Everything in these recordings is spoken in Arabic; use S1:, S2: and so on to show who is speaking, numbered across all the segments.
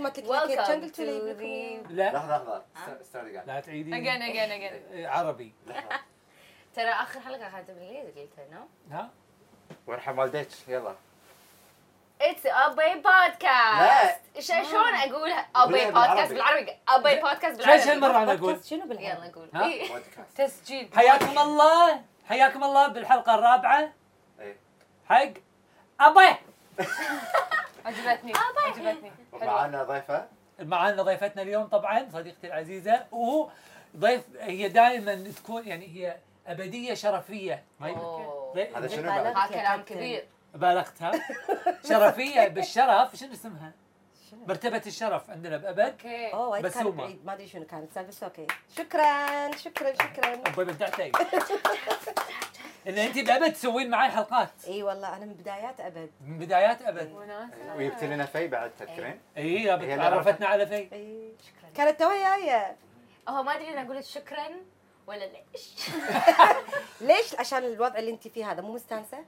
S1: ما قلت لك
S2: Welcome
S1: كان قلت
S2: to
S1: لي
S2: the-
S3: لا.
S4: لحظة لحظة. قاعد
S3: لا تعيدي
S5: again again
S3: إيه، عربي.
S2: ترى آخر حلقة كانت بالإنجليزي قلتها نو
S3: ها؟
S4: وارحم والديك يلا.
S2: اتس ابي بودكاست شلون اقولها ابي
S4: قولها
S2: بودكاست بالعربي. ابي بودكاست بالعربي.
S3: هالمرة أنا
S1: أقول؟ شنو بالعربي؟
S2: يلا قول؟ إيه.
S4: بودكاست
S5: تسجيل.
S3: حياكم الله. حياكم الله بالحلقة الرابعة.
S4: إيه.
S3: حق أبي.
S5: عجبتني عجبتني. حلوة.
S4: ومعانا ضيفة؟
S3: معانا ضيفتنا اليوم طبعا صديقتي العزيزة وضيف هي دائما تكون يعني هي أبدية شرفية. ما ي-
S2: أوه.
S3: ضي-
S4: هذا شنو
S2: كلام. كبير.
S3: بالغتها. شرفية بالشرف. شنو اسمها؟
S1: شنو؟
S3: مرتبة الشرف عندنا بأبد.
S1: okay.
S3: بسومة.
S1: ما أدري شنو كانت بس okay. شكرا شكرا شكرا.
S3: أبوي بدعتي إن أنت بأبد تسوين معي حلقات.
S1: إي والله أنا من بدايات أبد.
S3: من بدايات أبد.
S5: وناسة.
S4: وجبت لنا في بعد تذكرين؟ إي
S3: عرفتنا على في.
S1: إي
S2: شكرا.
S1: كانت توها جاية
S2: هو ما أدري أنا أقول شكرا ولا ليش.
S1: ليش؟ عشان الوضع اللي أنت فيه هذا. مو مستانسة؟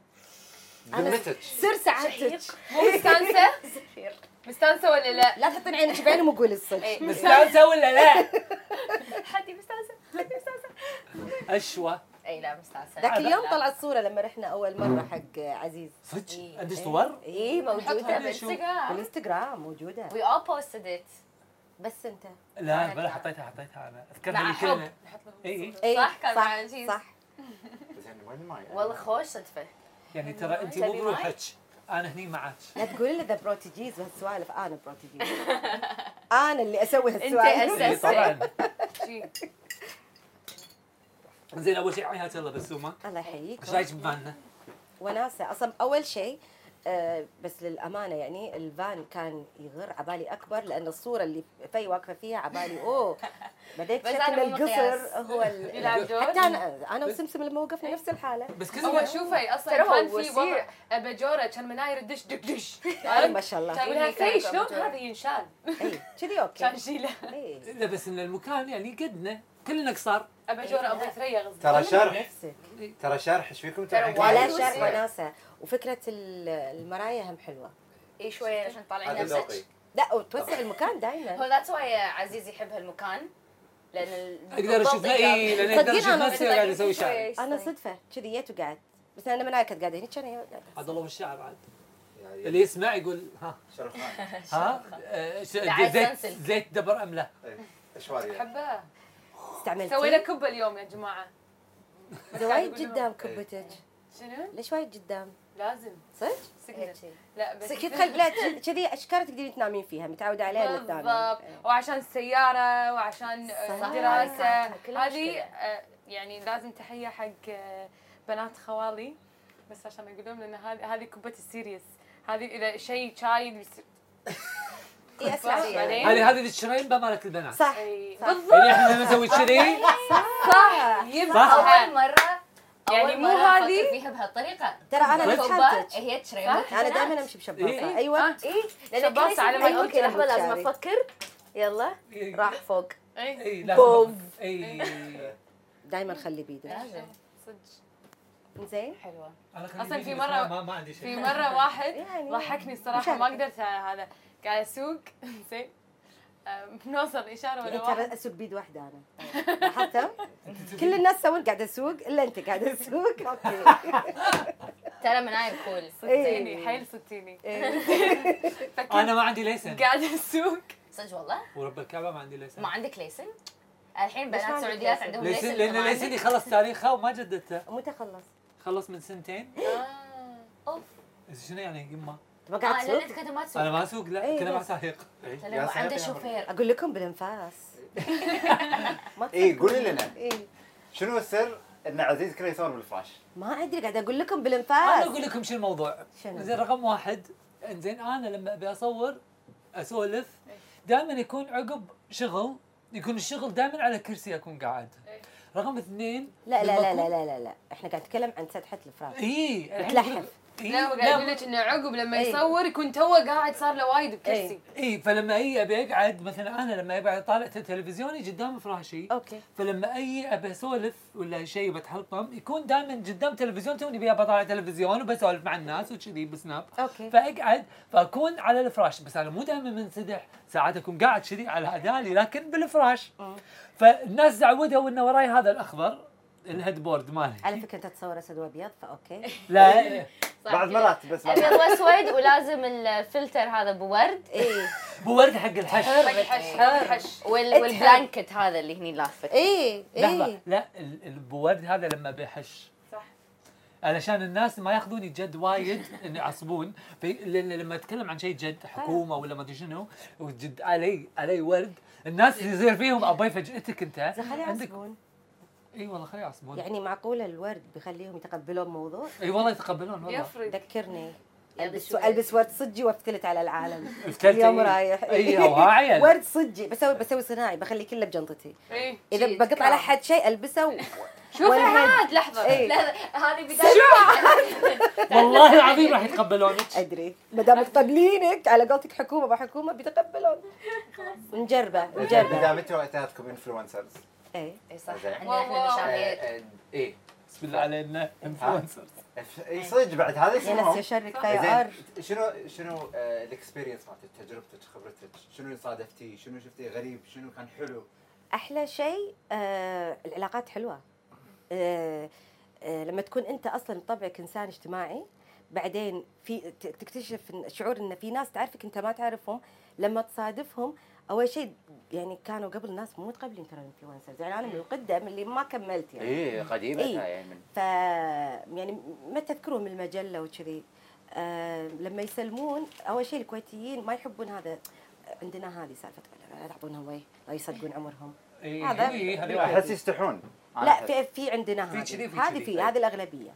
S4: ذمتك
S1: سر سعادتك
S5: مو مستانسة؟ مستانسة ولا لا؟
S1: لا تحطين عينك بعيني وقولي الصدق.
S3: مستانسة ولا لا؟
S2: حدي مستانسة. حدي مستانسة.
S3: أشوى.
S2: اي لا مستانسه
S1: ذاك اليوم. طلعت صورة لما رحنا أول مرة حق عزيز.
S3: صدق؟
S2: إيه.
S3: عندك صور؟
S1: اي
S3: موجودة.
S2: بالانستغرام
S1: بالانستغرام موجودة.
S2: We all posted it.
S1: بس أنت.
S3: لا بلا حطيتها حطيتها أنا. أذكرها
S2: مع حب.
S1: اي
S2: صح، كان مع عزيز.
S1: صح.
S4: وين؟
S2: والله خوش صدفة.
S3: يعني ترى
S2: تبي
S3: مو؟ بروحك. أنا هني معك.
S1: لا تقولي لي the protégés وهالسوالف. أنا protégés أنا اللي
S2: أسوي
S1: هالسوالف.
S3: إي
S2: أساس.
S3: زين أول شيء حياك الله بسومة
S1: الله يحييك
S3: إيش رأيك بفاننا؟
S1: وناسة أصلا أول شيء آه، بس للأمانة يعني الفان كان يغر عبالي أكبر لأن الصورة اللي في واقفة فيها عبالي أوه بديت
S2: بس
S1: شكل القصر. هو؟ حتى أنا أنا وسمسم لما وقفنا نفس الحالة
S3: بس كل
S5: هو شوفي
S2: أصلا
S5: كان في. وضع اباجوره كان مناير دش دق دش
S1: ما شاء الله
S5: لها
S2: إيه، كان
S5: في شلون. هذا ينشال
S1: أي كذي أوكي
S5: كان شيله
S1: إي.
S3: لا بس إن المكان يعني قدنا كلنا قصار
S5: اباجوره أبو ثريا قصدي.
S4: ترى شرح. ترى شرح إيش فيكم؟
S1: ولا
S2: وسيع.
S1: شر وناسة. وفكرة ال- المرايا هم حلوة.
S2: إي شوية. عشان تطلعين
S4: هذا
S2: نفسك؟
S1: لا وتوسع المكان دائما
S2: هو ذاتس واي عزيز يحب هالمكان. لأن
S3: إي لأن أقدر
S1: صدقين
S3: أشوف
S1: أنا
S3: نفسي قاعد أسوي شعر.
S1: أنا صدفة. كذي جيت وقعدت بس أنا منايا كانت قاعدة هنا كان.
S3: عبد الله والشعر عاد. اللي يسمع يقول ها.
S4: شرف خان
S3: ها آه،
S2: عاد
S3: زيت. زيت دبر أم لا؟
S4: إيه، اشواري
S5: احبه
S1: استعملت
S5: سوينا كبه اليوم يا
S1: جماعة. وايد قدام كبتك.
S5: شنو؟
S1: ليش وايد قدام؟
S5: لازم.
S1: صدق؟
S5: سكنت لا بس
S1: سكت خل لا كذي اشكال تقدرين تنامين فيها متعودة عليها
S5: بالضبط. وعشان السيارة وعشان
S1: صح.
S5: دراسة
S2: كلها
S5: هذه. آه، يعني لازم تحية حق آه، بنات خوالي. بس عشان يقولون لأن هذه هذه كبة السيريس هذه إذا شيء شاي
S1: اي اسرع.
S5: بعدين.
S3: هذه هذه الشريمبة مالت البنات.
S1: صح.
S5: أي،
S1: صح.
S5: بالضبط.
S3: اللي إحنا نسوي كذي؟
S5: صح. يبقى
S2: أول مره
S5: يعني مو هذه؟
S2: فيها بهالطريقة.
S1: ترى أنا
S2: هي تشريمبة
S1: أنا دائما امشي بشباصه
S3: إيه.
S1: أيوه.
S5: آه.
S2: اي لأن
S5: شباصة
S2: كل
S5: على ما
S1: okay
S2: لحظة لازم. أفكر. يلا.
S3: إيه.
S2: راح فوق.
S5: اي
S3: اي لازم
S1: بوم.
S3: اي
S1: دائما خلي بيدك.
S2: لازم.
S5: صدق.
S1: زين
S2: حلوة.
S3: أنا خليني
S5: أصلاً في
S3: بس ما, ما عندي شيء.
S5: في مرة واحد
S1: يعني
S5: ضحكني الصراحة ما. قدرت على هذا. قاعد اسوق زين بنوصل إشارة ولا واحد؟
S1: ترى أسوق بيد واحدة أنا. لاحظتها كل الناس يسوون قاعدة أسوق إلا أنت قاعدة تسوق okay.
S2: ترى مناير cool
S5: صدقيني
S1: إيه.
S5: حيل صدقيني.
S1: إيه.
S3: أنا ما عندي license.
S5: قاعدة أسوق؟
S2: صدق والله.
S3: ورب الكعبة ما عندي license.
S2: ما عندك license؟ الحين بنات سعوديات
S1: license؟
S2: عندهم
S3: license
S2: license
S3: لأن.
S2: license
S3: ي خلص تاريخه وما جددته.
S1: متى خلص؟
S3: خلص من سنتين.
S5: آه.
S2: أوف.
S3: شنو يعني يمه؟
S1: ما قاعد
S2: لأن
S1: تسوق؟
S2: كنت ما تسوق.
S3: أنا ما أسوق لا
S1: إيه،
S3: كنا مع. سايق
S2: لأنه عنده شوفير.
S1: أقول لكم بالانفاس.
S4: اي. قولي لنا.
S1: إيه.
S4: شنو السر إن عزيز كله يصور بالفراش؟
S1: ما أدري قاعدة أقول لكم
S3: أنا
S1: بالانفاس
S3: أقول لكم شو الموضوع.
S1: شنو؟
S3: زين رقم واحد. زين أنا لما أبي أصور أسولف دائما يكون عقب شغل يكون الشغل دائما على كرسي أكون قاعد. رقم اثنين
S1: لا لا لا لا لا لا لا إحنا قاعد نتكلم عن سطحه الفراش
S3: اي الحين
S1: تلحف.
S3: أقول- إيه،
S5: لا هو قاعد يقول لك إنه عقب لما
S1: إيه.
S5: يصور يكون تو قاعد صار له وايد بكرسي.
S3: اي فلما أي أبي أقعد مثلا أنا لما أبي اطالع تلفزيوني قدام فراشي
S1: okay.
S3: فلما أي أبي أسولف ولا شيء بتحلطم يكون دائما قدام تلفزيون توني ابي بطالع تلفزيون وبسولف مع الناس وكذي بسناب.
S1: okay.
S3: فأقعد فأكون على الفراش بس أنا مو دائما منسدح ساعات أكون قاعد كذي على هدالي لكن بالفراش. فالناس تعودوا إنه وراي هذا الأخضر ال headboard مالي.
S1: على فكرة انت تصور اسود وأبيض ف okay.
S3: لا.
S2: صح.
S4: بعض
S2: كذا.
S4: مرات بس
S2: ابيض واسود ولازم الفلتر هذا board.
S1: إيه.
S3: board حق الحش.
S5: حق حش وال
S2: وال blanket هذا اللي هني لافت.
S1: إيه.
S3: لحظة.
S1: إيه
S3: لا ال- ال board هذا لما بيحش
S5: صح.
S3: علشان الناس ما ياخذوني جد وايد انه يعصبون في لأن لما أتكلم عن شيء جد حكومة ولا ما أدري شنو وجد علي علي ورد الناس يصير فيهم ابي فجأتك
S1: أنت.
S3: عندك إي والله خليه يعصبون
S1: يعني معقوله الورد بيخليهم يتقبلون الموضوع
S3: إي والله يتقبلون والله.
S5: يفرق
S1: ذكرني.
S2: ألبس.
S1: ألبس ورد صجي وأفتلت على العالم.
S3: افتلت
S1: اليوم
S3: إيه.
S1: رايح.
S3: إي
S1: ورد صجي. بسوي بسوي صناعي بخليه كله بجنطتي. إيه
S2: إذا
S1: بقطع على حد شيء ألبسه و...
S5: شوف. عاد لحظة.
S1: إيه.
S2: هذه بداية.
S3: والله العظيم راح يتقبلونك.
S1: أدري. ما دام متقبلينك على قولتك حكومة ما حكومه بيتقبلون. نجربه
S4: اذا
S1: نجربه.
S4: متى وقتها انفلونسرز
S1: إيه
S2: اي صح. عندنا إحنا مشاهير
S4: إيه
S3: بسم الله علينا انفلونسرز
S4: اي صدق بعد هذا اسمهم
S1: يشرك
S5: صح.
S1: فيا
S4: زين
S1: ار
S4: شنو شنو آه، الاكسبيرينس مالتك تجربتك خبرتك؟ شنو صادفتي؟ شنو شفتي غريب؟ شنو كان حلو؟
S1: أحلى شيء آه العلاقات حلوة. آه آه لما تكون أنت أصلا طبعك إنسان اجتماعي بعدين في تكتشف شعور إن في ناس تعرفك أنت ما تعرفهم لما تصادفهم أول شيء يعني كانوا قبل الناس مو متقبلين ترى الإنفلونسرز. يعني أنا من القدم اللي ما كملت يعني.
S4: إيه قديمة
S1: إيه.
S4: يعني. من
S1: ف يعني ما تذكرون من المجلة وكذي. آه لما يسلمون أول شيء الكويتيين ما يحبون هذا عندنا هذه سالفة لا وي لا يصدقون عمرهم.
S3: اي
S1: هذا-
S3: واحد.
S4: أحس يستحون.
S1: لا. في في عندنا
S3: في
S1: هذه. هذه. في هذه الأغلبية.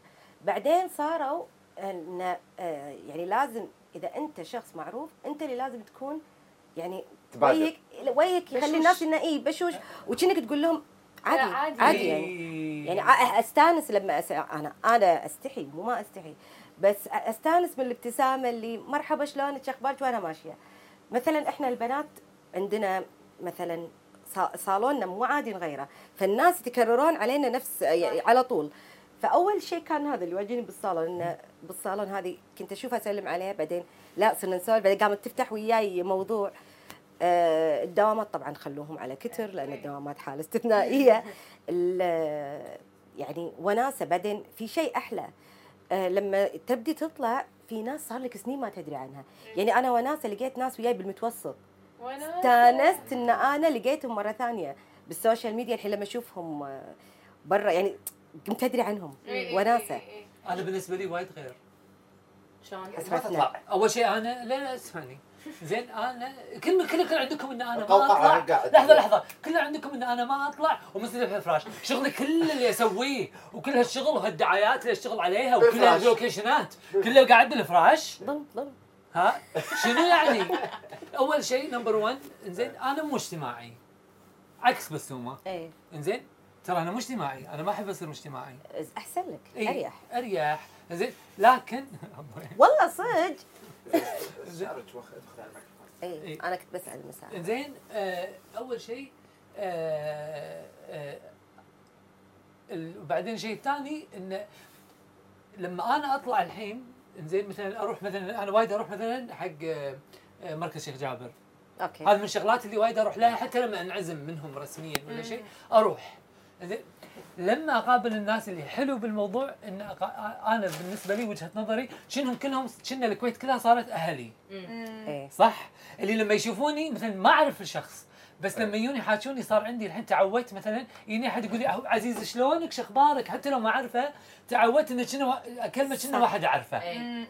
S1: بعدين صاروا إن آه، يعني لازم إذا أنت شخص معروف أنت اللي لازم تكون يعني
S4: تبادر.
S1: ويك ويك يخلي. الناس انه اي بشوش. وكأنك تقول لهم عادي
S5: عادي.
S1: عادي يعني.
S3: إيه.
S1: يعني أستانس لما أس... أنا أنا أستحي مو ما أستحي. بس أستانس من الابتسامة اللي مرحبا شلونك؟ شو أخبارك؟ وأنا ماشية. مثلا إحنا البنات عندنا مثلا صا- صالوننا مو عادي نغيره. فالناس يتكررون علينا نفس يعني على طول. فأول شيء كان هذا اللي واجهني بالصالون انه بالصالون هذه كنت اشوفها أسلم عليها بعدين لا صرنا نسولف بعدين قامت تفتح وياي موضوع. الدوامات طبعا خلوهم على كتر لأن الدوامات حالة استثنائية. ال- يعني وناسة بعدين في شيء أحلى. آه، لما تبدي تطلع في ناس صار لك سنين ما تدري عنها. يعني أنا وناسة لقيت ناس وياي بالمتوسط. استانست إن أنا لقيتهم مرة ثانية بال social media الحين لما أشوفهم آه، برا. يعني قمت أدري عنهم.
S5: إيه، إيه،
S1: وناسة.
S5: إيه، إيه.
S3: أنا بالنسبة لي وايد غير.
S2: شلون؟
S3: أول شيء أنا لا لا اسمعني. زين أنا كل كل كل عندكم إن أنا ما
S4: أطلع.
S3: لحظة لحظة. كل عندكم إن أنا ما أطلع ومستلف في الفراش شغلي كل اللي أسويه وكل هالشغل وهالدعايات اللي أشتغل عليها وكل. هاللوكيشنات كله قاعد بالفراش
S1: ضم ضم.
S3: ها؟ شنو يعني؟ أول شيء number 1 إنزين أنا مو اجتماعي. عكس بسومة.
S1: إيه.
S3: إنزين ترى أنا مو اجتماعي. أنا ما أحب أصير مجتمعي
S1: أحسن لك.
S3: إيه،
S1: أريح.
S3: أريح. زين لكن
S1: والله صدق.
S3: إيه.
S1: أنا كنت بسأل المساء
S3: زين آه أول شيء آه آه وبعدين شيء ثاني انه لما أنا أطلع الحين زين مثلا أروح مثلا أنا وايد أروح مثلا حق مركز شيخ جابر.
S1: أوكي.
S3: هذا من الشغلات اللي وايد أروح لها حتى لما أنعزم منهم رسميا ولا شيء أروح. زين لما أقابل الناس اللي حلو بالموضوع. إن أنا بالنسبة لي وجهة نظري شنهم كلهم كنا الكويت كلها صارت أهلي.
S1: إيه.
S3: صح؟ اللي لما يشوفوني مثلا ما أعرف الشخص بس لما يجوني يحاكوني صار عندي الحين تعودت مثلا يجيني أحد يقول لي "أهو عزيز شلونك؟ شو أخبارك؟ حتى لو ما أعرفه تعودت انه كنا كلمه كنا
S1: صح.
S3: واحد أعرفه.
S2: إيه.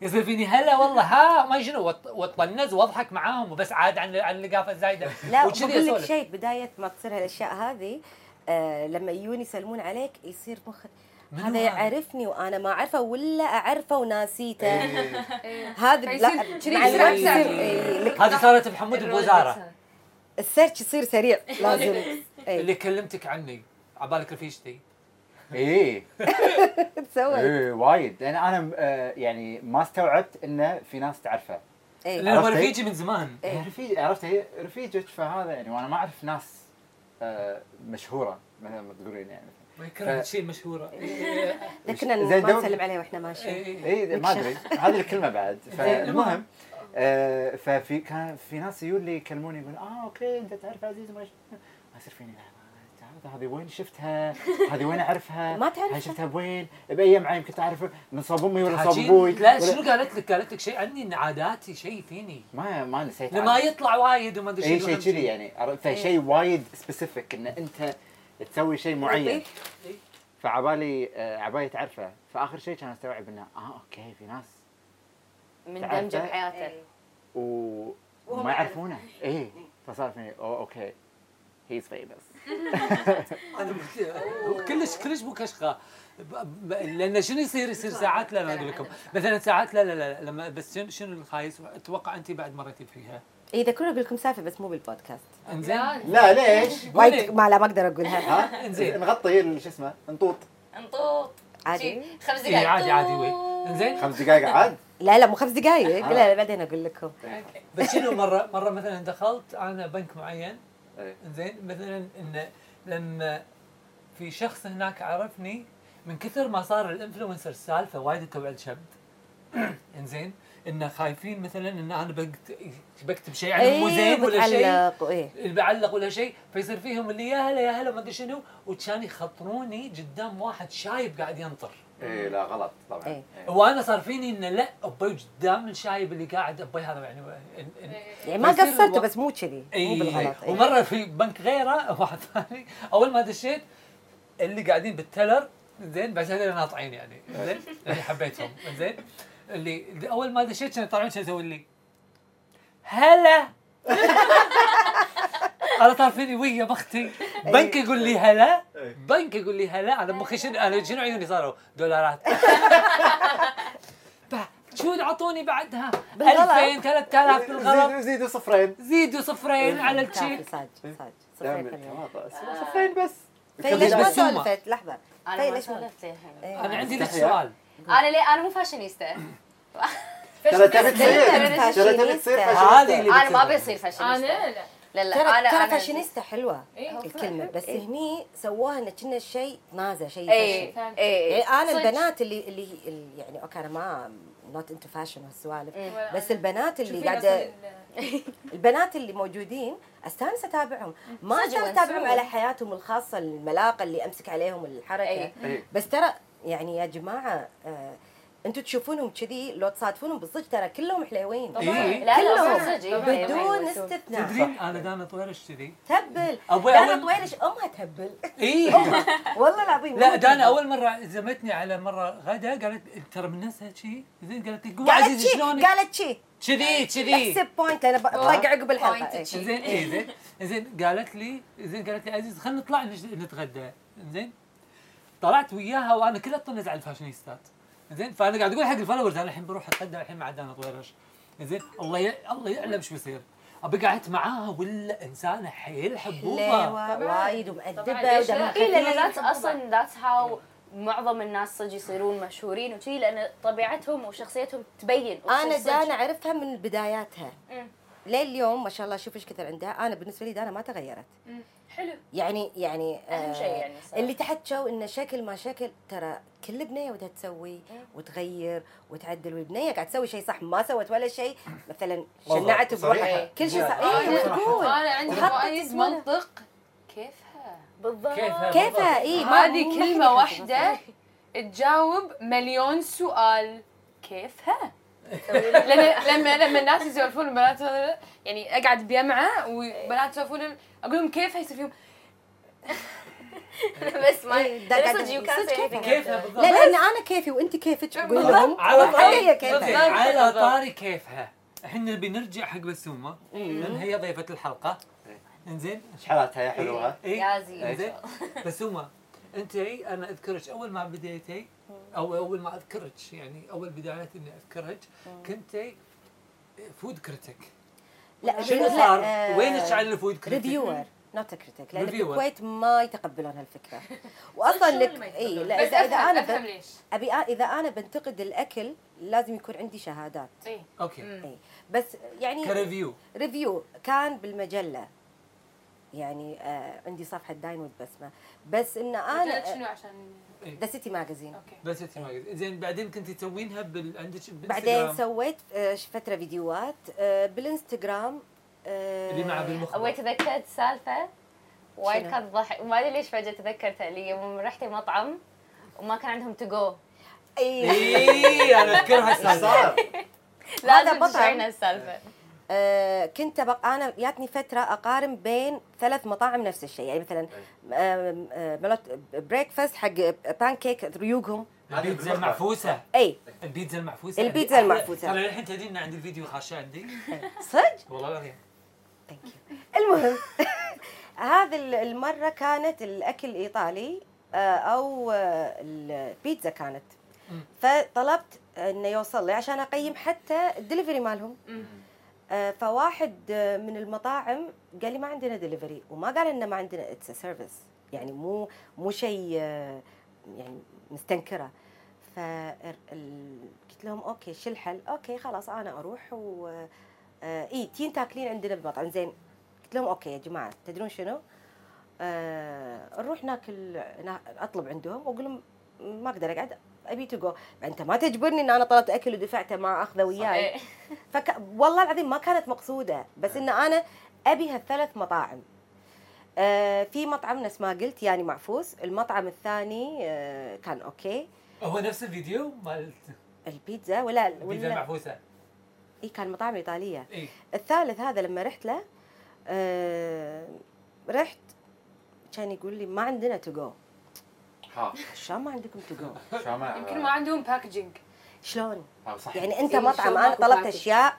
S3: يصير فيني هلا والله ها ما شنو وط- واطنز وأضحك معاهم وبس عاد عن عن اللقافة الزايدة.
S1: لا بقول لك. شيء بداية ما تصير هالأشياء هذه آه لما يجون يسلمون عليك يصير مخك هذا
S3: هذا؟
S1: يعرفني وأنا ما أعرفه ولا أعرفه وناسيته.
S5: إيه.
S1: هذا
S5: فيصير
S1: لا إيه،
S3: هذه صارت بحمود بوزاره
S1: ال search يصير سريع لازم.
S3: اللي كلمتك عني عبالك رفيجتي.
S4: إيه.
S1: تسوي
S4: إيه وايد. لأن أنا آه، يعني ما استوعبت انه في ناس تعرفه.
S1: إيه.
S3: لأنه
S4: عرفت؟
S3: رفيجي من زمان.
S1: إيه.
S4: هي رفيج عرفت هي رفيجك فهذا يعني؟ وأنا ما أعرف ناس مشهورة مثل ما تقولين يعني.
S3: ما يكره
S4: ف-
S3: الشيء المشهوره
S1: لكنا
S4: زين
S1: ما
S4: دو-
S1: نسلم عليه وإحنا ماشيين.
S4: اي ما أدري. هذه الكلمة بعد. فالمهم آه، ففي كان في ناس يقول لي يكلموني يقول آه okay أنت تعرف عزيز ما ما يصير فيني لا، تعرف هذه وين شفتها؟ هذه وين أعرفها؟
S1: ما تعرفها؟
S4: هاي شفتها بوين؟ بأيام عام كنت أعرف من صوب امي ولا صوب
S3: حاجين-
S4: أبوي
S3: لا
S4: ولا-
S3: شنو قالت لك؟ قالت لك شيء عني إن عاداتي شيء فيني
S4: ما ما نسيت
S3: لما
S4: عنه.
S3: يطلع وايد وما أدري
S4: إي
S3: شنو
S4: شيء
S3: أهم
S4: كذي يعني عرفت؟ فشيء وايد specific إن أنت تسوي شيء معين. فعبالي آه، عبالي تعرفه فآخر شيء كان أستوعب إنه آه okay في ناس
S2: من
S4: تعرفه؟
S2: دمجه بحياته
S4: و... وما يعرفونه إيه فصار فيني oh okay
S3: he's famous كلش كلش مو كشخة. لأن شنو يصير؟ يصير ساعات لا لا أقول لكم. مثلا ساعات لا لا لا لما بس شنو شنو الخايس؟ أتوقع انت بعد مريتي فيها.
S1: اذا كنا أقول لكم سالفة بس مو بالبودكاست.
S3: إنزين؟
S4: لا. ليش؟
S1: وايد ما لا ما أقدر أقولها.
S4: ها؟
S3: إنزين.
S4: نغطي ال- شو اسمه؟ نطوط
S2: انطوط.
S1: عادي.
S2: خمس
S3: اي
S2: دقائق
S3: عادي عادي وي. إنزين؟
S4: خمس دقائق عاد.
S1: لا لا مو خمس دقائق لا لا بعدين أقول لكم.
S3: بس شنو مره مرة مثلا دخلت أنا بنك معين
S4: إيه.
S3: زين مثلا إن لما في شخص هناك عرفني من كثر ما صار ال influencer السالفه وايد توعى الشب إنزين انه خايفين مثلا إن أنا بكت- بكتب شيء عنه مو زين ولا شيء. اللي بعلق ولا شيء. فيصير فيهم اللي يا هلا يا هلا ما أدري شنو وكان يخطروني قدام واحد شايب قاعد ينطر.
S4: إيه لا غلط طبعا.
S1: إيه.
S4: إيه.
S3: وأنا صار فيني انه لا ابي قدام الشايب اللي قاعد ابي هذا يعني إن- إن-
S1: يعني ما
S3: فيصير
S1: قصرت
S3: الو-
S1: بس مو كذي مو
S3: اي
S1: بالغلط إيه.
S3: ومرة في بنك غيره واحد ثاني أول ما دشيت اللي قاعدين بالتلر زين بس هذول ناطعين يعني زين اللي حبيتهم زين. اللي اللي أول ما دشيت كانوا يطلعون شو يسوي لي هلا! أنا طار فيني ويا بختي بنك يقول لي هلا! بنك يقول لي هلا أنا مخي شنو أنا شنو عيوني صاروا؟ دولارات. شو أعطوني بعدها؟
S1: بالغلط.
S3: 2000 3000 بالغلط.
S4: زيدوا زيدوا صفرين.
S3: زيدوا صفرين على
S1: كافي
S3: ال check
S1: صاج صاج
S4: دائما
S1: صفرين
S4: بس.
S1: ليش ما. سولفت لحظة.
S2: أنا
S1: في
S2: ما
S1: ليش ما
S2: سولفت
S1: إيه.
S3: أنا عندي لك
S4: استحيا.
S3: سؤال
S2: أنا ليه؟ أنا مو فاشينيستا
S4: ترى تبي تصير.
S1: فاشينيستا.
S4: ترى تبي تصير
S3: اللي
S2: أنا ما
S3: بتصير.
S2: بصير فاشينيستا
S5: أنا لا.
S2: لا لا
S1: ترى
S2: أنا
S1: ترى
S2: أنا
S1: فاشينيستا حلوة
S5: إيه.
S1: الكلمة بس هني سووها انه كنا شيء نازع شيء
S2: اي
S5: fashion.
S2: اي
S1: يعني
S2: أنا.
S1: البنات اللي اللي اللي- يعني okay أنا I'm not into fashion والسوالف
S2: مم.
S1: بس البنات اللي
S5: قاعدة
S1: البنات اللي موجودين أستانس أتابعهم ما
S2: ونسوي.
S1: أتابعهم على حياتهم الخاصة الملاقة اللي أمسك عليهم الحركة
S2: أي.
S4: إيه.
S1: بس ترى يعني يا جماعة آه أنتوا تشوفونهم كذي لو تصادفونهم بالصدق ترى كلهم حلوين.
S3: إيه.
S2: لا صدق.
S1: بدون. استثناء.
S3: تدرين أنا دانا طويرش كذي؟
S1: تبل
S3: أبوي
S1: دانا طويلش أمها تهبل.
S3: اي
S1: والله العظيم.
S3: لا دانا
S1: تهبل.
S3: أول مرة زمتني على مرة غدا قالت ترى من نفسها شي؟ زين قالت لي قوم عزيزي
S1: شي
S3: شلونك؟
S1: قالت شي.
S3: كذي كذي.
S1: احسب point لأن بطق عقب
S2: الحلقة.
S1: إيه.
S3: زين اي زين. زين قالت لي زين قالت لي عزيز خلينا نطلع نج- نتغدى. زين. طلعت وياها وأنا كله طنز على الفاشينيستات. زين فأنا قاعد أقول حق ال followers أنا الحين بروح أتغدى الحين مع دانا طويرش. زين الله ي... الله يعلم شو بيصير. أبي قعدت معاها ولا انسانه حيل
S5: حبوبة.
S1: وايد
S5: ومؤدبة؟
S2: اي
S1: لأن
S2: that's أصلا that's how معظم الناس صدق يصيرون مشهورين وشي لأن طبيعتهم وشخصيتهم تبين. أنا.
S1: دانا أعرفها من بداياتها. لليوم ما شاء الله شوف إيش كثر عندها أنا بالنسبة لي دانا ما تغيرت.
S2: حلو.
S1: يعني يعني آه،
S2: شيء يعني صراحة.
S1: اللي تحكوا انه شكل ما شكل ترى كل بنية ودها تسوي وتغير وتعدل والبنية قاعد تسوي شيء صح ما سوت ولا شيء. مثلا شنعت بروحها. كل شيء صح. اي
S5: أنا عندي
S1: إسمها.
S5: منطق.
S2: كيفها؟ بالضبط.
S3: كيفها
S1: كيفها اي
S5: هذه
S1: محتاجة
S5: واحدة تجاوب مليون سؤال. كيفها؟ لأن لما لما الناس يسولفون البنات يعني أقعد بجمعه وبنات يسولفون أقول لهم كيفها يصير فيهم؟
S2: بس ما
S1: إيه،
S3: كيفها. بالضبط.
S1: لا لأن أنا كيفي وأنت كيفك قول لهم.
S3: على طاري. على طاري كيفها. إحنا نبي نرجع حق بسومة لأن هي ضيفة الحلقة. إنزين؟
S4: إيش حالاتها يا حلوة؟
S3: إيه.
S2: يا زين.
S3: بسومة. انت أنا أذكرك أول ما بديتي أو أول ما أذكرك يعني أول بدايات إني أذكرك كنتي food critic
S1: لا
S3: شنو صار؟ وينك على ال food
S1: critic؟ reviewer not critic لأن
S3: Reviewer.
S1: بالكويت ما يتقبلون هالفكرة. واصلا لك
S2: إي؟
S1: لا اذا إذا
S5: افهم أنا
S1: ب... أبي إذا أنا بنتقد الأكل لازم يكون عندي شهادات.
S5: إي.
S3: okay.
S1: إي. بس يعني
S3: ك
S1: review. review كان بالمجلة. يعني آه عندي صفحة dine with بسمه بس
S5: إن
S1: أنا
S5: شنو عشان؟
S1: the city magazine
S5: okay.
S3: بس انت ما قلت. زين بعدين كنت تسوينها بال... عندك
S1: بعدين؟ سويت آه فترة فيديوهات آه بالإنستغرام آه
S3: اللي مع بالمخبر
S2: أول تذكرت سالفة. وايد؟ كانت ضحك. ما أدري ليش فجأة تذكرتها اللي يوم رحتي مطعم وما كان عندهم to go
S1: اي
S3: اي أنا أذكرها السالفة.
S4: صار
S2: لازم
S1: مطعم.
S2: السالفة.
S1: آه كنت بق... أنا جاتني فترة أقارن بين ثلاث مطاعم نفس الشيء. يعني مثلا آه آه ملوت breakfast حق بانكيك ريوقهم.
S3: البيتزا المعفوسة.
S1: أي.
S3: البيتزا المعفوسة.
S1: البيتزا المعفوسة.
S3: ترى الحين تدري إن عندي الفيديو خاشه عندي.
S1: صدق؟
S3: والله العظيم.
S1: thank you المهم هذه ال- المرة كانت الأكل الإيطالي أو البيتزا كانت. فطلبت إنه يوصل لي عشان أقيم حتى الدليفري مالهم. فواحد آه، من المطاعم قال لي ما عندنا دليفري وما قال إنه ما عندنا it's service يعني مو مو شيء آه، يعني مستنكرة. ف قلت لهم okay شو الحل؟ okay خلاص أنا أروح و آه، إي تين تاكلين عندنا بالمطعم. زين. قلت لهم okay يا جماعة تدرون شنو؟ آه نروح ناكل نا- أطلب عندهم. وأقول لهم ما أقدر أقعد. أبي to go أنت ما تجبرني إن أنا طلبت أكل ودفعته ما أخذه وياي.
S2: إيه.
S1: فك... والله العظيم ما كانت مقصودة بس إن أنا أبي هالثلاث مطاعم. آه في مطعم نفس ما قلت يعني معفوس. المطعم الثاني آه كان okay.
S3: هو نفس الفيديو مال
S1: البيتزا ولا
S3: البيتزا
S1: ولا
S3: المعفوسة.
S1: اي كان مطاعم إيطالية.
S3: اي
S1: الثالث هذا لما رحت له آه رحت كان يقول لي ما عندنا to go
S4: ها
S1: شلون ما عندكم to
S4: go ما
S5: يمكن ما عندهم packaging
S1: شلون؟
S4: آه، صح.
S1: يعني أنت
S6: إيه،
S1: مطعم
S6: شلون أنا
S1: طلبت؟ أشياء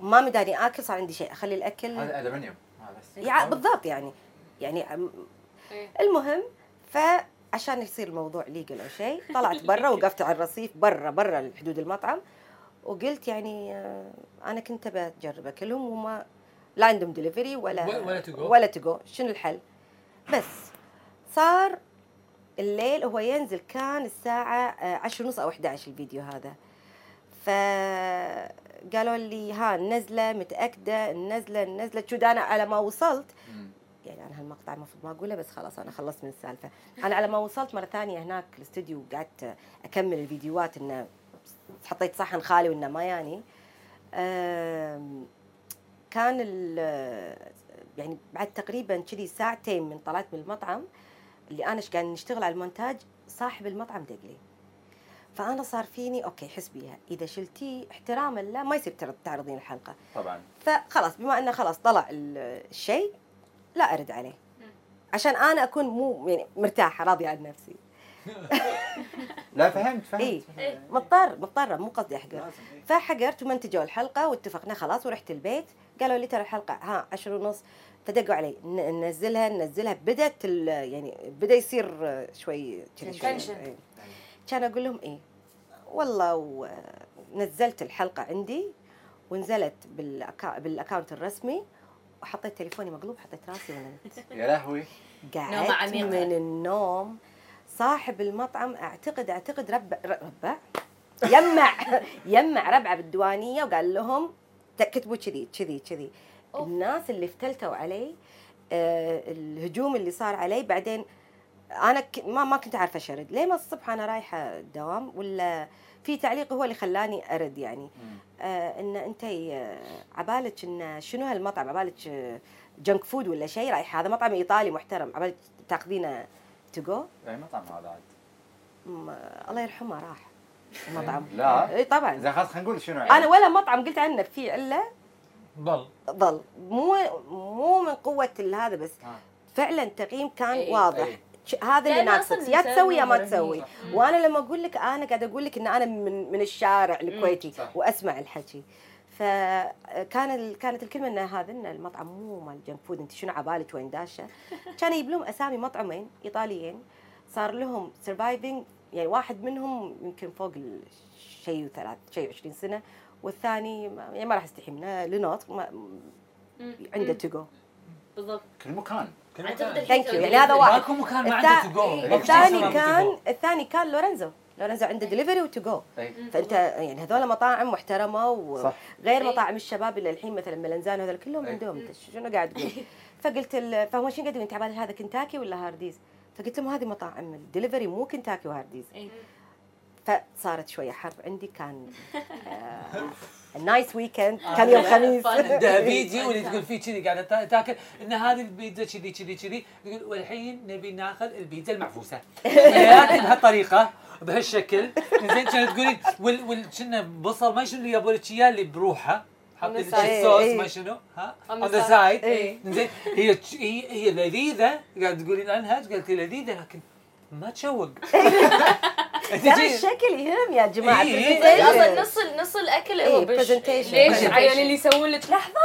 S1: ما مداني آكل صار عندي شيء. أخلي الأكل.
S4: هذا الومنيوم آه، بس.
S1: يع- بالضبط يعني. يعني
S5: إيه.
S1: المهم فعشان يصير الموضوع legal أو شيء طلعت برا وقفت على الرصيف برا برا حدود المطعم. وقلت يعني آه، أنا كنت بجرب أكلهم وما لا عندهم دليفري ولا
S3: ولا go.
S1: ولا to شنو الحل؟ بس صار الليل هو ينزل كان الساعة آه، عشر ونص أو 11 الفيديو هذا. فقالوا لي ها النزلة متأكدة النزلة النزلة شو أنا على ما وصلت. يعني أنا هالمقطع المفروض ما أقوله بس خلاص أنا خلصت من السالفة. أنا على ما وصلت مرة ثانية هناك الاستوديو وقعدت أكمل الفيديوهات إنه حطيت صحن خالي وإنه ما ياني آم، كان ال- يعني بعد تقريبا كذي ساعتين من طلعت من المطعم اللي أنا قاعد نشتغل على المونتاج صاحب المطعم دق لي فأنا صار فيني okay حس بيها. إذا شلتيه احتراما لا ما يصير تعرض- تعرضين الحلقة.
S4: طبعا.
S1: فخلاص بما إنه خلاص طلع ال- الشيء لا أرد عليه. عشان أنا أكون مو يعني مرتاحة راضية عن نفسي.
S4: لا فهمت فهمت.
S1: إيه.
S4: فهمت.
S1: مضطر مضطرة مو قصدي
S4: أحقر. إيه.
S1: فحقرت ومنتجوا الحلقة واتفقنا خلاص ورحت البيت. قالوا لي ترى الحلقة ها عشر ونص. فدقوا علي ننزلها ننزلها. بدت ال- يعني بدأ يصير شوي
S5: Tension.
S1: إيه. كان أقول لهم إيه؟ والله ونزلت الحلقة عندي ونزلت بالأكا... بالاكونت الرسمي وحطيت تليفوني مقلوب حطيت راسي ونمت.
S4: يا لهوي.
S1: قعدت. من النوم. صاحب المطعم أعتقد أعتقد ربع ربع. يمع يمع ربعة بالديوانية وقال لهم كتبوا كذي كذي كذي.
S2: أوف.
S1: الناس اللي افتلتوا علي آه الهجوم اللي صار علي بعدين أنا ك- ما ما كنت عارفة اشرد ليه ما الصبح أنا رايحة الدوام ولا في تعليق هو اللي خلاني أرد يعني. آه إن أنت عبالك إن شنو هالمطعم؟ عبالك junk food ولا شيء؟ رايح هذا مطعم إيطالي محترم. عبالك تاخذينه to go
S4: أي مطعم هذا عاد؟
S1: الله يرحمه راح. المطعم
S4: لا.
S1: اي طبعا.
S4: زين خلاص خلينا نقول شنو
S1: أنا ولا مطعم قلت عنه فيه الا
S3: ضل
S1: ضل مو مو من قوة هذا بس
S4: آه.
S1: فعلا التقييم كان
S2: إي.
S1: واضح. ش- هذا اللي ناقصك. يا تسوي يا ما تسوي. وأنا لما أقول لك أنا قاعدة أقول لك إن أنا من من الشارع الكويتي. وأسمع الحكي. فكان ال... كانت الكلمة ان هذا إن المطعم مو مال junk food أنت شنو عبالك وين داشة؟ كان يجيب لهم أسامي مطعمين إيطاليين. صار لهم surviving يعني واحد منهم يمكن فوق الشيء وثلاث شيء 20 سنة. والثاني ما, يعني ما راح استحي منه لنوتر ما عنده to go
S2: بالضبط.
S4: كل مكان
S3: كل مكان.
S1: thank you يعني هذا واحد.
S3: ماكو مكان ما عنده تو جو
S1: الثاني كان الثاني كان لورنزو. لورنزو عنده delivery و to
S4: go.
S1: فانت يعني هذول مطاعم محترمة
S4: صح.
S1: وغير. مطاعم الشباب اللي الحين مثلا ملنزان هذول كلهم. عندهم. شنو قاعد تقول؟ فقلت ال- فهم شنو قاعد يقولون؟ انت هذا كنتاكي ولا هارديز؟ فقلت لهم هذه مطاعم الدليفري مو كنتاكي وهارديز. فصارت شوية حرب عندي كان ال nice weekend كان يوم خميس.
S3: عندها فيديو اللي تقول فيه كذي قاعدة تا- تاكل. إن هذه البيتزا كذي كذي كذي. تقول والحين نبي ناخذ البيتزا المعفوسه بهالطريقة بهالشكل. زين كانت تقولين وال وال كنا بصل ما شنو اللي جابوا لك إياه اللي بروحه. حاطين. الصوص
S1: إيه.
S3: ما شنو. ها؟
S5: on the. side.
S3: زين هي هي هي لذيذة. قاعد تقولين عنها قالت لي لذيذة لكن ما تشوق.
S1: ترى الشكل يهم يا جماعة.
S3: إيه.
S1: presentation.
S6: أصلا نص نص الأكل هو
S1: إيه،
S6: بش.
S1: presentation.
S5: ليش. عيال اللي يسوون لك لحظة.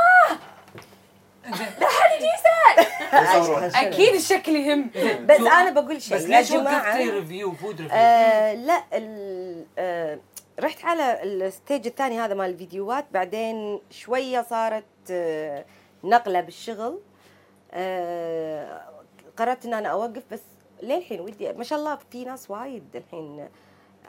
S4: يصورون.
S5: أكيد الشكل يهم.
S1: بس أنا بقول شيء
S3: بس ليش وقفتي review food
S1: review؟ لا ال- آه رحت على ال stage الثاني هذا مال الفيديوهات. بعدين شوية صارت آه نقلة بالشغل. آه قررت إن أنا أوقف بس للحين ودي ما شاء الله في ناس وايد الحين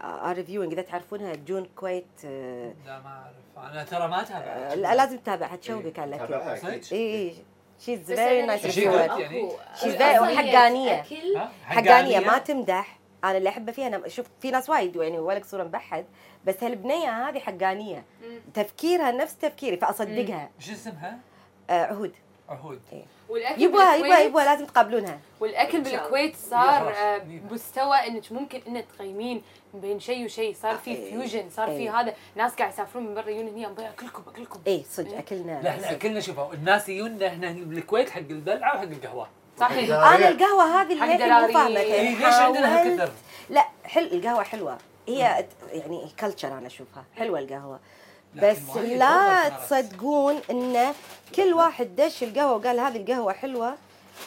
S1: are reviewing إذا تعرفونها جون كويت آه
S3: لا ما أعرف. أنا ترى ما اتابع
S1: آه، لا لازم تتابعها. تشوقك على
S4: تابعها
S1: الاكل. اي اي she's
S6: very
S1: nice
S3: شي
S6: أحب
S3: good
S6: أكو
S3: يعني.
S1: She's very-
S6: أصلاً
S1: وحقانية.
S6: أكل
S3: ها؟
S1: حقانية. ما تمدح. أنا اللي أحبه فيها أنا شوف في ناس وايد يعني ولا صوره مبحد بس هالبنية هذه حقانية. تفكيرها نفس تفكيري فأصدقها.
S3: شو اسمها؟
S1: آه عهود
S3: عهود
S5: والأكل
S1: يبغى يبغى
S5: بالكويت-
S1: يبغى لازم تقابلونها
S6: والأكل.
S5: بالكويت صار آه،. مستوى إنك ممكن إنك تقيمين بين شيء وشيء صار في
S1: إيه.
S5: fusion صار في
S1: إيه.
S5: هذا. ناس قاعد يسافرون من برا يجون هنا أكلكم أكلكم.
S1: اي صدق أكلنا.
S3: لا إحنا أكلنا شوفوا الناس يجونا إحنا بالكويت حق البلعة وحق القهوة.
S5: صحيح.
S1: أنا القهوة. هذه اللي مو. فاهمه
S3: إيه، ليش عندنا هالكثر؟
S1: لا حل القهوة حلوة. هي يعني culture أنا أشوفها. حلوة
S3: القهوة.
S1: بس لا. تصدقون إن كل واحد دش القهوة وقال هذه القهوة حلوة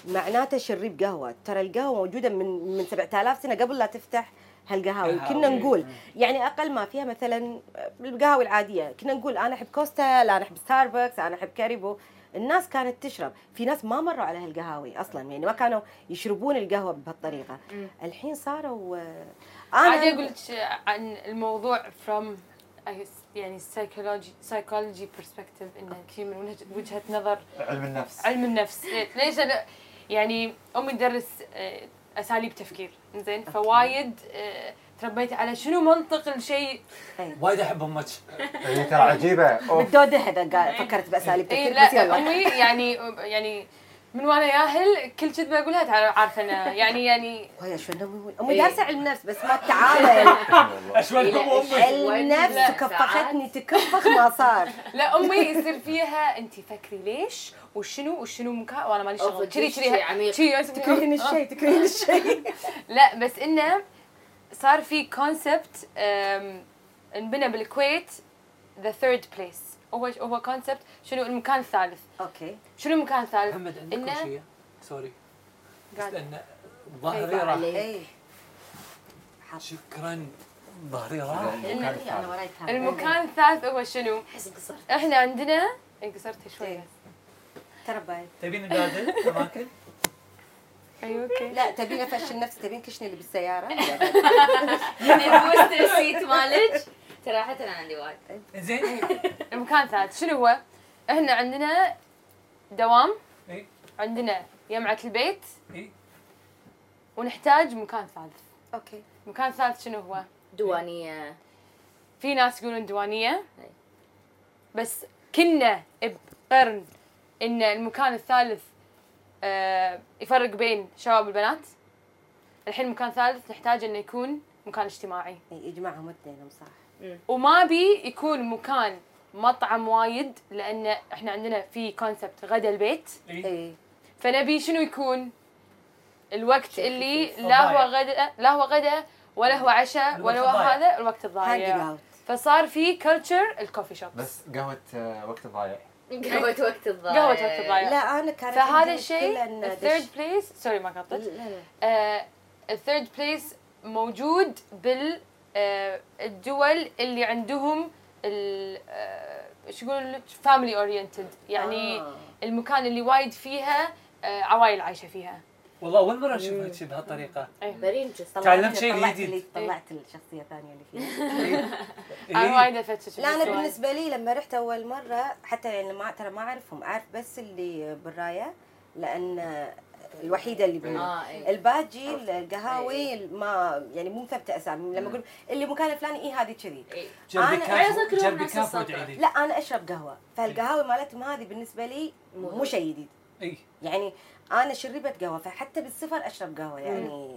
S1: معناته شريب قهوة. ترى القهوة موجودة من من 7000 سنة قبل لا تفتح هالقهاوي.
S3: قهاوي.
S1: كنا نقول يعني أقل ما فيها مثلا القهاوي العادية. كنا نقول أنا أحب كوستا لا أنا أحب ستاربكس أنا أحب كاريبو. الناس كانت تشرب. في ناس ما مروا على هالقهاوي أصلا يعني ما كانوا يشربون القهوة بهالطريقة. الحين صاروا آه،
S5: عادي أقول لك عن الموضوع guess يعني psychology psychology perspective انه شيء من وجهة- وجهة نظر.
S4: علم النفس.
S5: علم النفس. ليش أنا يعني امي تدرس آه، أساليب تفكير. زين فوايد آه، تربيت على شنو منطق الشيء؟
S3: وايد احب أمك
S4: هي ترى عجيبة. أوف.
S1: بالدودة هذا فكرت
S5: بأساليب
S1: تفكير بس
S5: لا
S1: يلا.
S5: أمي يعني يعني من وأنا ياهل كل كذبه أقولها تعرف عارفه أنا يعني يعني
S1: وهي شو أمي
S6: إيه.
S1: امي دارسة علم نفس بس ما
S3: لهم أمي.
S1: علم نفس كفختني تكفخ ما صار.
S5: لا أمي يصير فيها انت فكري ليش وشنو وشنو مكان وأنا مالي شغل. كذي. كذي
S1: تكرهين الشيء تكرهين الشيء
S5: لا بس إنه صار في concept انبنى بالكويت the third place هو هو concept شنو المكان الثالث؟
S1: okay.
S5: شنو المكان الثالث؟
S3: محمد عندكم
S5: إنه-
S3: شيء. sorry بس لأن ظهري راح. شكرا. ظهري راح.
S4: المكان الثالث.
S5: هو شنو؟
S6: احس
S5: إحنا عندنا إيه، قصرت شوي
S1: إيه. ترى
S3: تبين نبادل؟ أماكن؟
S5: أيوه okay.
S1: لا تبين افشل نفسي. تبين كشني اللي بالسيارة.
S6: ال booster seat مالك. صراحة أنا عندي وايد.
S3: زين.
S5: المكان الثالث شنو هو؟ إحنا عندنا دوام.
S3: إي.
S5: عندنا جمعة البيت.
S3: إي.
S5: ونحتاج مكان ثالث.
S1: okay.
S5: المكان الثالث شنو هو؟
S6: دوانية.
S5: في ناس يقولون ديوانية بس كنا بقرن إن المكان الثالث آه، يفرق بين شباب والبنات الحين المكان الثالث نحتاج إنه يكون مكان اجتماعي.
S1: إي يجمعهم اثنينهم صح.
S5: وما بي يكون مكان مطعم وايد لأن إحنا عندنا في concept غدا البيت.
S1: إي.
S5: فنبي شنو يكون؟ الوقت اللي. لا هو. غدا لا هو غدا ولا هو عشاء ولا هو. هذا الوقت
S1: hang
S5: الضايع
S1: out
S5: فصار في culture ال coffee shops
S4: بس قهوة آه، وقت الضايع.
S6: قهوة وقت الضايع.
S5: قهوة وقت الضايع.
S1: لا أنا كانت
S5: فهذا الشيء ال
S1: third
S5: place sorry ما
S1: لا
S5: قطعت
S1: ال
S5: third place موجود بال آه، الدول اللي عندهم ال آه، إيش يقولون family oriented يعني
S1: آه.
S5: المكان اللي وايد فيها آه، عوائل عايشة فيها.
S3: والله اول مرة أشوف هيك شيء بهالطريقه
S6: very interesting
S3: تعلمت شيء
S1: طلعت
S3: جديد.
S1: اللي طلعت الشخصية الثانية اللي فيها.
S5: أنا
S3: إيه.
S5: وايد أفتش
S1: لا أنا بالنسبة لي لما رحت أول مرة حتى يعني ما ترى ما أعرفهم أعرف بس اللي بالراية لأن الوحيدة اللي بال...
S6: آه إيه.
S1: الباجي القهاوي ما يعني مو مثبته أسامي. لما أقول اللي مكان الفلاني اي هذه كذي.
S6: السلطة.
S3: وادعي لي
S1: لا أنا أشرب قهوة. فالقهاوي مالتهم هذه بالنسبة لي مو شيء جديد
S3: إي.
S1: يعني أنا شربت قهوة فحتى بالسفر أشرب قهوة. يعني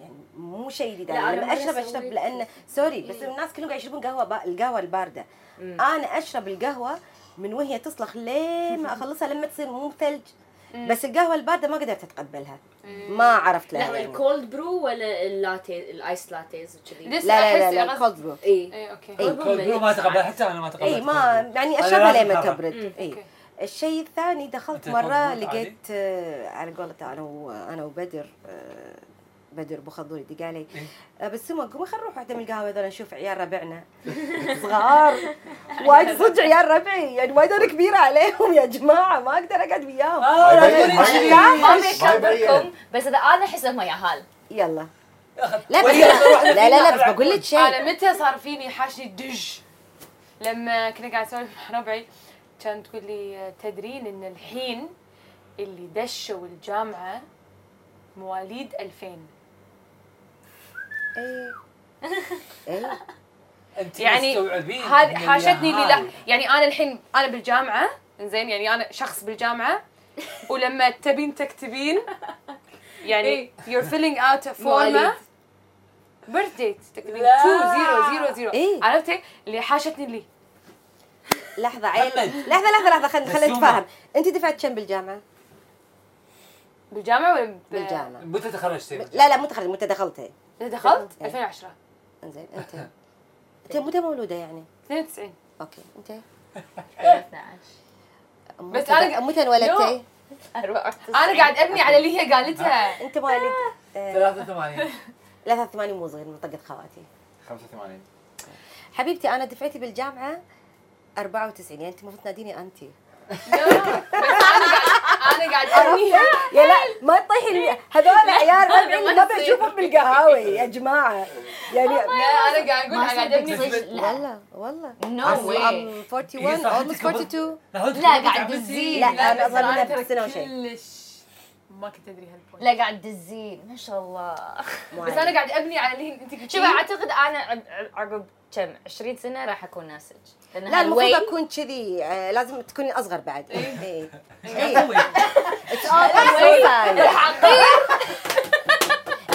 S1: يعني مو شيء جديد أنا لما
S6: أشرب.
S1: أشرب لأن sorry بس الناس كلهم قاعد يشربون قهوة با... القهوة الباردة. أنا أشرب القهوة من وهي تصلخ لين ما أخلصها لما تصير مو ثلج. بس القهوة الباردة ما قدرت أتقبلها. ما عرفت لها
S6: لا
S1: يعني.
S6: ال cold brew ولا ال latte ال iced
S5: lattes
S1: وكذي؟ لا
S5: لا
S1: لا, لا
S5: أغز-
S1: cold brew
S6: اي
S5: اي okay.
S1: إيه.
S3: cold brew ما تقبل حتى أنا ما تقبلت
S1: اي ما يعني
S3: أشربها
S1: لما. تبرد. اي الشيء الثاني دخلت
S3: مرة
S1: لقيت آه، على قولته أنا أنا وبدر آه، بدر ابو خضوري دي قال لي
S3: إيه.
S1: آه، بس هم قوموا خلينا نروح واحدة من القهوه هذول نشوف عيال ربعنا. صغار. وايد صدق عيال ربعي. يعني وايد أنا كبيرة عليهم يا جماعة ما أقدر أقعد وياهم.
S3: آه،
S4: ما.
S6: بيكبركم بس إذا أنا احسهم ياهال
S1: يلا. لا بس لا لا لا بس بقول لك شيء.
S5: أنا متى صار فيني حاشني دج؟ لما كنا قاعد اسولف مع ربعي كانت تقول لي تدرين إن الحين اللي دشوا الجامعة مواليد 2000
S1: إيه. إيه.
S3: انت
S5: يعني هذه حاشتني لي لا
S3: اليهال
S5: يعني أنا الحين أنا بالجامعة زين يعني أنا شخص بالجامعة ولما تبين تكتبين يعني you're filling out a
S6: مواليد.
S5: form بيرث ديت تكتبين.
S3: لا.
S5: 2000
S1: إيه.
S5: عرفتي؟ اللي حاشتني لي.
S1: لحظة عيل
S3: محمد.
S1: لحظة لحظة لحظة خلينا خلينا نتفاهم أنت دفعت كم بالجامعة؟
S5: بالجامعة. ولا ب-
S1: بالجامعة.
S3: متى تخرجتي؟
S1: لا لا مو تخرج متى دخلتي.
S5: إذا دخلت
S1: إيه.
S5: 2010
S1: إنزين انت انت متى مولودة يعني؟
S5: 92
S1: أوكي انت
S6: 12
S5: بس أنا-
S1: متى انولدتي؟
S6: 94
S5: أنا قاعد أبني على اللي هي قالتها.
S1: أنت مواليد آه،
S3: 83
S1: 83 مو صغير منطقه خواتي.
S4: 85
S1: حبيبتي أنا دفعتي بالجامعة 94 يعني أنت المفروض تناديني أنتي.
S5: لا بس أنا قاعد أنا قاعد
S1: يا لا ما تطيحي هذول عيال ما بشوفهم بالقهاوي يا جماعة. يعني
S5: لا أنا قاعد
S6: أقول
S5: ابني
S6: صدق لا
S1: والله.
S6: Way.
S1: I'm 41 almost 42
S6: لا، قاعد تزيد.
S1: لا
S5: لا أنا
S1: اصغر منها بسنه وشيء.
S5: كلش ما كنت أدري هالبوينت
S6: لا قاعد تزين ما شاء الله.
S5: بس أنا قاعد أبني على اللي أنت
S6: شوف أعتقد أنا عقب كم؟ 20 سنة راح أكون ناسج.
S1: لا المفروض أكون كذي آه، لازم تكوني أصغر بعد. إيه. إيه.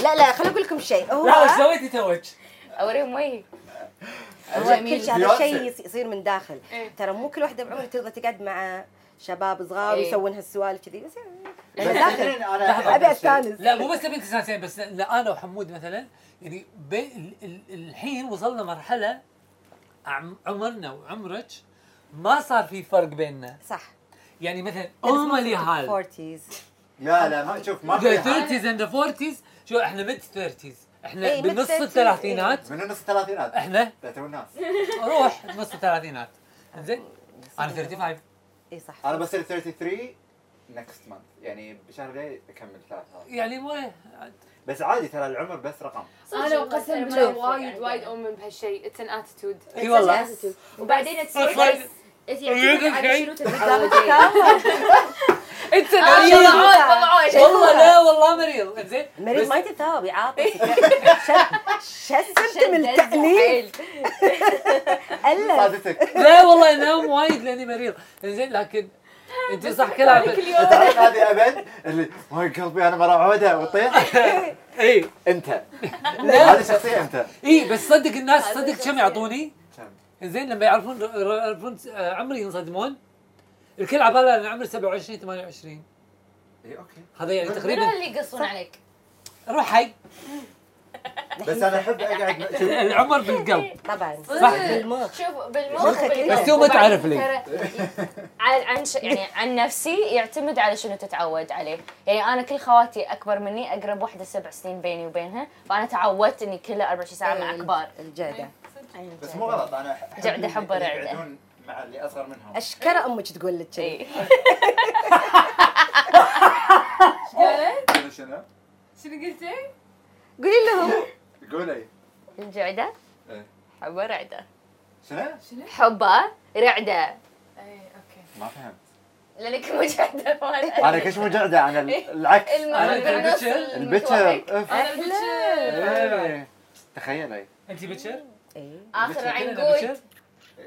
S1: لا لا خليني أقول لكم شيء. هو
S3: لا وش سويتي توك؟
S6: أوريهم وجهي.
S1: هو
S6: جميل.
S1: كل شيء هذا. شيء يص- يصير من داخل.
S5: إيه.
S1: ترى مو كل واحدة بعمرها ترضى تقعد مع شباب صغار
S6: إيه.
S1: ويسوون هالسوالف كذي بس
S4: أنا
S1: أبي أستانس.
S3: لا مو بس تبين تستانسين بس لا أنا وحمود مثلا يعني بي ال- ال- الحين وصلنا مرحلة عم عمرنا وعمرك ما صار في فرق بيننا.
S1: صح.
S3: يعني مثلا هم اليهال
S1: 40s
S4: لا لا ما شوف ما في
S3: ذا
S4: حال.
S3: 30s and 40s شو إحنا mid 30s
S1: إحنا mid
S3: بنص
S1: 30s
S3: الثلاثينات.
S4: من نص الثلاثينات.
S3: إحنا؟
S4: لا تو الناس
S3: روح نص الثلاثينات. زين أنا 35
S1: اي صح.
S4: أنا بصير 33 next month يعني بشهر جاي أكمل ثلاث
S3: يعني مو
S4: بس عادي ترى العمر بس رقم.
S5: أنا وقسم بالله. وايد وايد اؤمن بهالشيء. it's an attitude
S3: إي والله.
S6: وبعدين تصير
S3: أصلاً-
S6: يعتمد على شنو تبي it's
S5: an
S6: طلعوه طلعوه
S3: والله لا والله مريض. زين
S1: مريض ما يتثاوب يعاطي شسمت من التأليف ألف
S4: صادتك
S3: لا والله انام وايد لاني مريض زين لكن انت صح كلامك.
S4: تعرف هذه أبد؟ اللي وي قلبي أنا مرة عودة وطيح
S3: اي
S4: أنت. هذه شخصية أنت.
S3: اي بس صدق الناس صدق كم يعطوني؟
S4: كم؟
S3: زين لما يعرفون يعرفون آه، عمري ينصدمون. الكل على باله إن عمري 27 28
S4: اي okay.
S3: هذا يعني تقريبا
S6: اللي يقصون عليك؟
S3: روح حي.
S4: بس أنا أحب أقعد
S3: العمر بالقلب إيه،
S1: طبعا.
S3: صح.
S1: بالمخ
S6: شوف بالمخ
S3: بس تو ما تعرف لي.
S6: عن يعني عن نفسي يعتمد على شنو تتعود عليه. يعني أنا كل خواتي أكبر مني أقرب وحدة سبع سنين بيني وبينها فأنا تعودت إني كل 24 ساعه مع إيه، كبار
S1: الجاده
S4: بس مو غلط أنا
S6: جعده
S4: حب
S6: رعدة.
S4: مع اللي أصغر منهم.
S1: أشكر أمك تقول لك كذي. إيه. شنو قلتي؟
S6: اي جعده
S4: إيه.
S6: حبه رعده
S4: شنو؟
S6: حبه رعده
S5: اي أوكي.
S4: ما فهمت.
S6: لأنك مجعده
S4: أنا كش مجعده أنا العكس.
S3: أنا
S6: بالنص
S3: البتشر. أنا البتشر
S4: إيه. تخيلي.
S3: أنت بتشر؟
S6: إيه.
S3: آخر
S6: عنقود
S3: بتشر؟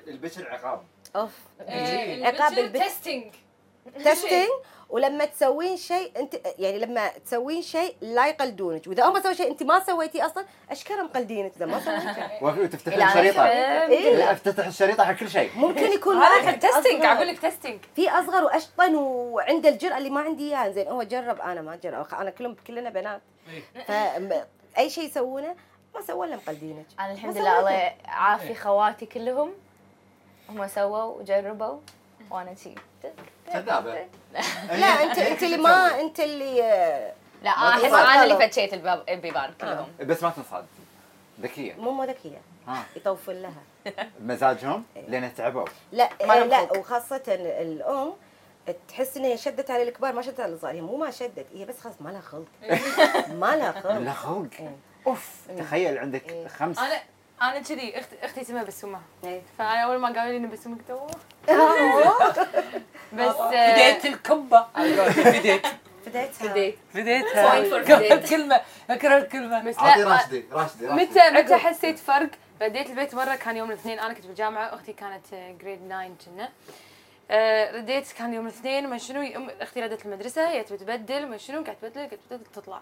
S4: البتشر عقاب.
S1: أوف.
S5: إيه،
S1: عقاب
S5: البتشر
S1: البت-
S5: تيستينج
S1: testing ولما تسوين شيء أنت يعني لما تسوين شيء لا يقلدونك. وإذا هم سووا شيء أنت ما سويتيه أصلا اشكره مقلدينك إذا ما سويته
S4: وتفتح
S6: أن الشريطة.
S1: إيه.
S4: افتتح الشريطة حق كل شيء.
S1: ممكن يكون
S5: هذا قاعد أقول لك testing
S1: في أصغر وأشطن وعنده الجرأة اللي ما عندي إياها. زين هو جرب. أنا ما جرب أنا كلهم كلنا بنات. فاي شيء يسوونه ما سووا إلا مقلدينك.
S6: أنا الحمد لله. الله يعافي خواتي كلهم. هم سووا وجربوا. وأنا شي
S4: كذابه
S1: لا انت أنت اللي ما أنت اللي آه،
S6: لا
S1: ما
S6: احس. أنا اللي فتشيت الباب البيبان كلهم.
S4: بس ما تنصاد ذكية.
S1: مو مو ذكية.
S4: ها
S1: يطوفون لها.
S4: مزاجهم؟ لأن تعبوا.
S1: لا آه،
S6: لهم
S1: لا
S6: خلق.
S1: وخاصة الأم تحس إن هي شدت على الكبار ما شدت على الصغار. هي مو ما شدت هي بس خلاص ما لها خلق. ما لها خلق.
S4: لا خلق.
S1: إيه.
S4: أوف تخيل عندك
S1: إيه.
S4: خمس.
S5: أنا أنا كذي أختي أختي اسمها بسومة.
S1: إيه.
S5: فأنا أول ما قالوا لي إنه بسومة قلت أوه. بس آه،
S3: فديت الكبه فديت
S1: فديتها
S6: بديت
S3: فديتها
S6: فديت.
S3: كلمه اكره الكلمة.
S5: بس
S4: اعطي
S5: لا
S4: راشدي راشدي راشدي.
S5: متى متى حسيت فرق؟ رديت البيت مرة كان يوم الاثنين. أنا كنت بالجامعة أختي كانت جريد 9 كنا. آه، رديت كان يوم الاثنين. ما شنو أم أختي ردت المدرسة. هي تبي تبدل. ما شنو قاعد تبدل قاعد تبدل تطلع.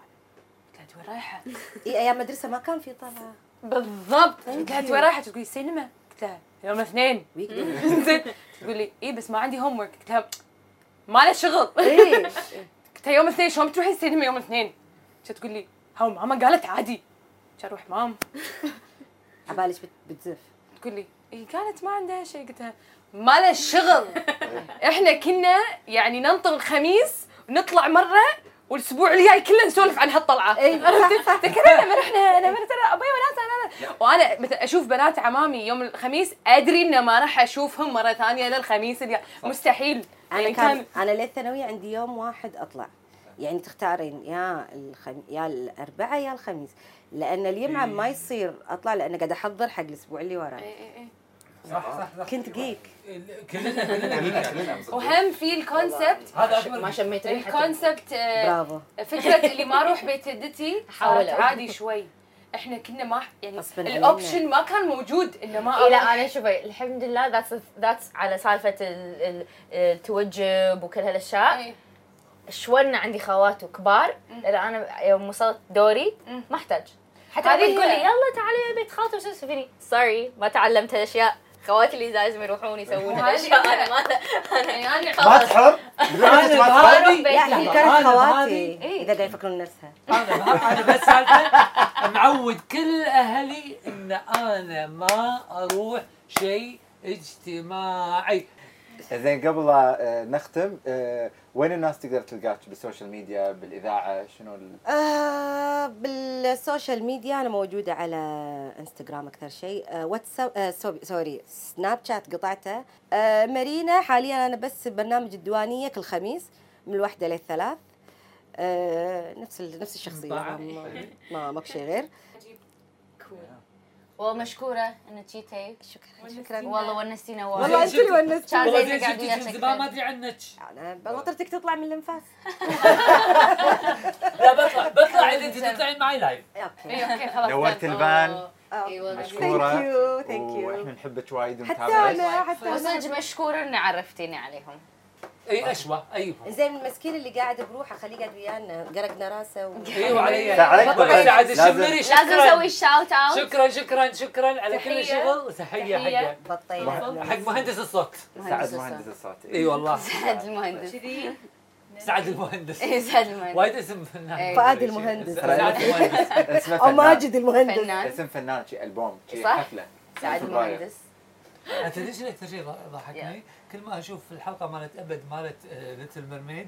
S5: قلت لها وين رايحة؟
S1: إيه أيام مدرسة ما كان في طلعة.
S5: بالضبط. لها وين رايحة؟ تقول لي سينما. قلت لها يوم الاثنين تقول لي اي بس ما عندي homework قلت لها ما له شغل.
S1: إيه.
S5: قلت يوم الاثنين شلون بتروحي السينما يوم الاثنين؟ كانت تقول لي هاو ماما قالت عادي. أروح مام؟
S1: عبالك بت- بتزف.
S5: تقول لي اي قالت ما عندها شيء. قلت لها ما له شغل. إحنا كنا يعني ننطر الخميس ونطلع مرة والأسبوع الجاي كله نسولف عن هالطلعة.
S1: إي،
S5: تذكرين لما رحنا لما ترى أبوي وناس أنا أنا- وأنا مثلا أشوف بنات عمامي يوم الخميس أدري إنه ما راح أشوفهم مرة ثانية للخميس الجاي. مستحيل.
S1: أنا
S5: يعني
S1: كان أنا للثانوية عندي يوم واحد أطلع. يعني تختارين يا الخم... يا الأربعاء يا الخميس. لأن اليمعة ما يصير أطلع لأن قاعد أحضر حق الأسبوع اللي وراه
S5: إي إي إي.
S3: صح صح صح
S1: كنت جيك
S3: كلنا كلنا.
S5: وهم في الكونسبت
S3: هذا أكبر
S6: ما شميت ريحه
S5: الكونسبت آه،
S1: برافو
S5: فكرة اللي ما أروح بيت جدتي حاولت. عادي شوي إحنا كنا ما يعني. الاوبشن ما كان موجود إنه ما
S6: إيه لا. أنا شوفي الحمد لله ذاتس ذاتس على سالفة ال- ال- التوجب وكل
S5: هالأشياء.
S6: شوينا عندي خوات وكبار لأن أنا يوم وصلت دوري. ما أحتاج حتى
S5: هذه
S6: تقول لي. يلا تعالي بيت خالتي فيني sorry ما تعلمت هالأشياء خواتي اللي لازم يروحون يسوون هالاشياء
S5: هي.
S6: أنا ما أنا
S5: يعني
S4: ما
S6: خلاص
S4: تحر
S1: لا هي. كانت خواتي.
S6: هذه-
S1: إذا قاعد يفكرون نفسها.
S3: أنا أنا بس سالفة. معود كل أهلي إن أنا ما أروح شيء اجتماعي.
S4: زين قبل لا آه، نختم آه، وين الناس تقدر تلقاك بال social media بالإذاعة شنو ال-
S1: آه بال social media أنا موجودة على إنستغرام أكثر شيء آه واتساب آه sorry, sorry سناب شات قطعته. آه مارينا حاليا أنا بس برنامج الديوانية كل خميس من الواحدة للثلاث آه نفس نفس
S3: الشخصية
S1: ما ماكو شيء غير.
S6: والله مشكورة انك جيتي.
S1: شكرا شكرا.
S6: والله ونستينا وايد.
S1: والله أنت اللي ونست
S6: كان
S3: والله
S6: زين
S3: شفتك من زمان ما. أدري عنك
S1: أنا بنطرتك تطلع من الانفاس.
S3: لا بطلع بطلع إذا أنت تطلعين معي live
S1: okay.
S5: اي okay خلاص
S4: نورت مشكوره
S1: Thank you, thank you.
S4: وإحنا نحبك وايد
S1: حتى أنا حتى أنا.
S6: وصدق مشكورة إني عرفتيني عليهم.
S3: أي اشوى أيوه
S1: زين المسكين اللي قاعد بروحه خليه قاعد ويانا قرقنا راسه و...
S3: أيوه علي. سعد
S4: لازم-
S6: نسوي shout out
S3: شكرا شكرا شكرا على كل. الشغل
S5: تحية
S1: بطينا
S3: حق مهندس الصوت.
S4: سعد مهندس الصوت.
S3: إي والله.
S6: سعد المهندس.
S5: كذي.
S3: سعد المهندس.
S6: إي سعد المهندس.
S3: وايد اسم فنان.
S1: فؤاد المهندس.
S3: سعد المهندس.
S4: اسمه
S1: أو
S4: فنان.
S1: ماجد المهندس.
S4: اسم فنان شي ألبوم شي
S6: صح.
S4: حفلة.
S6: سعد. المهندس.
S3: انت ليش أكثر شيء ضحكني؟ كل ما أشوف الحلقة مالت أبد مالت Little Mermaid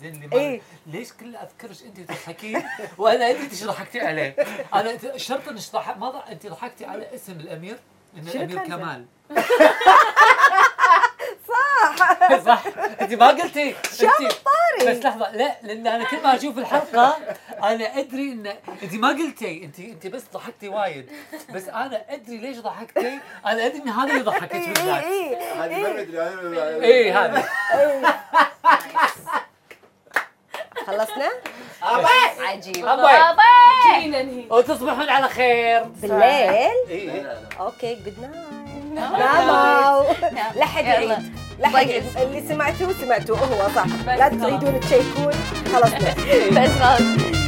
S3: زين اللي
S1: إيه.
S3: ليش كل اذكرش أنت تضحكين وأنا أدري إيش ضحكتي عليه أنا شرط إنك ما. أنت ضحكتي على اسم الأمير إن
S1: شنو الأمير
S3: كمال صح. انت ما قلتي. انت بس لحظة لا لأن أنا كل ما أشوف الحلقة أنا أدري ان انت ما قلتي. انت انت بس ضحكتي وايد. بس أنا أدري ليش ضحكتي. أنا أدري إن هذا اللي ضحكك
S1: اي
S3: بالذات.
S1: اي
S4: ما ندري
S3: اي هذا
S1: خلصنا؟
S6: عجيب.
S3: أبي.
S5: جينا نهي
S3: وتصبحون على خير.
S1: بالليل؟
S3: اي
S1: okay good night ناموا لا حد يعيد لا حد يعيد اللي سمعتوه سمعتوه. هو صح. لا تريدون تشيكون. خلصنا
S6: بس خلاص.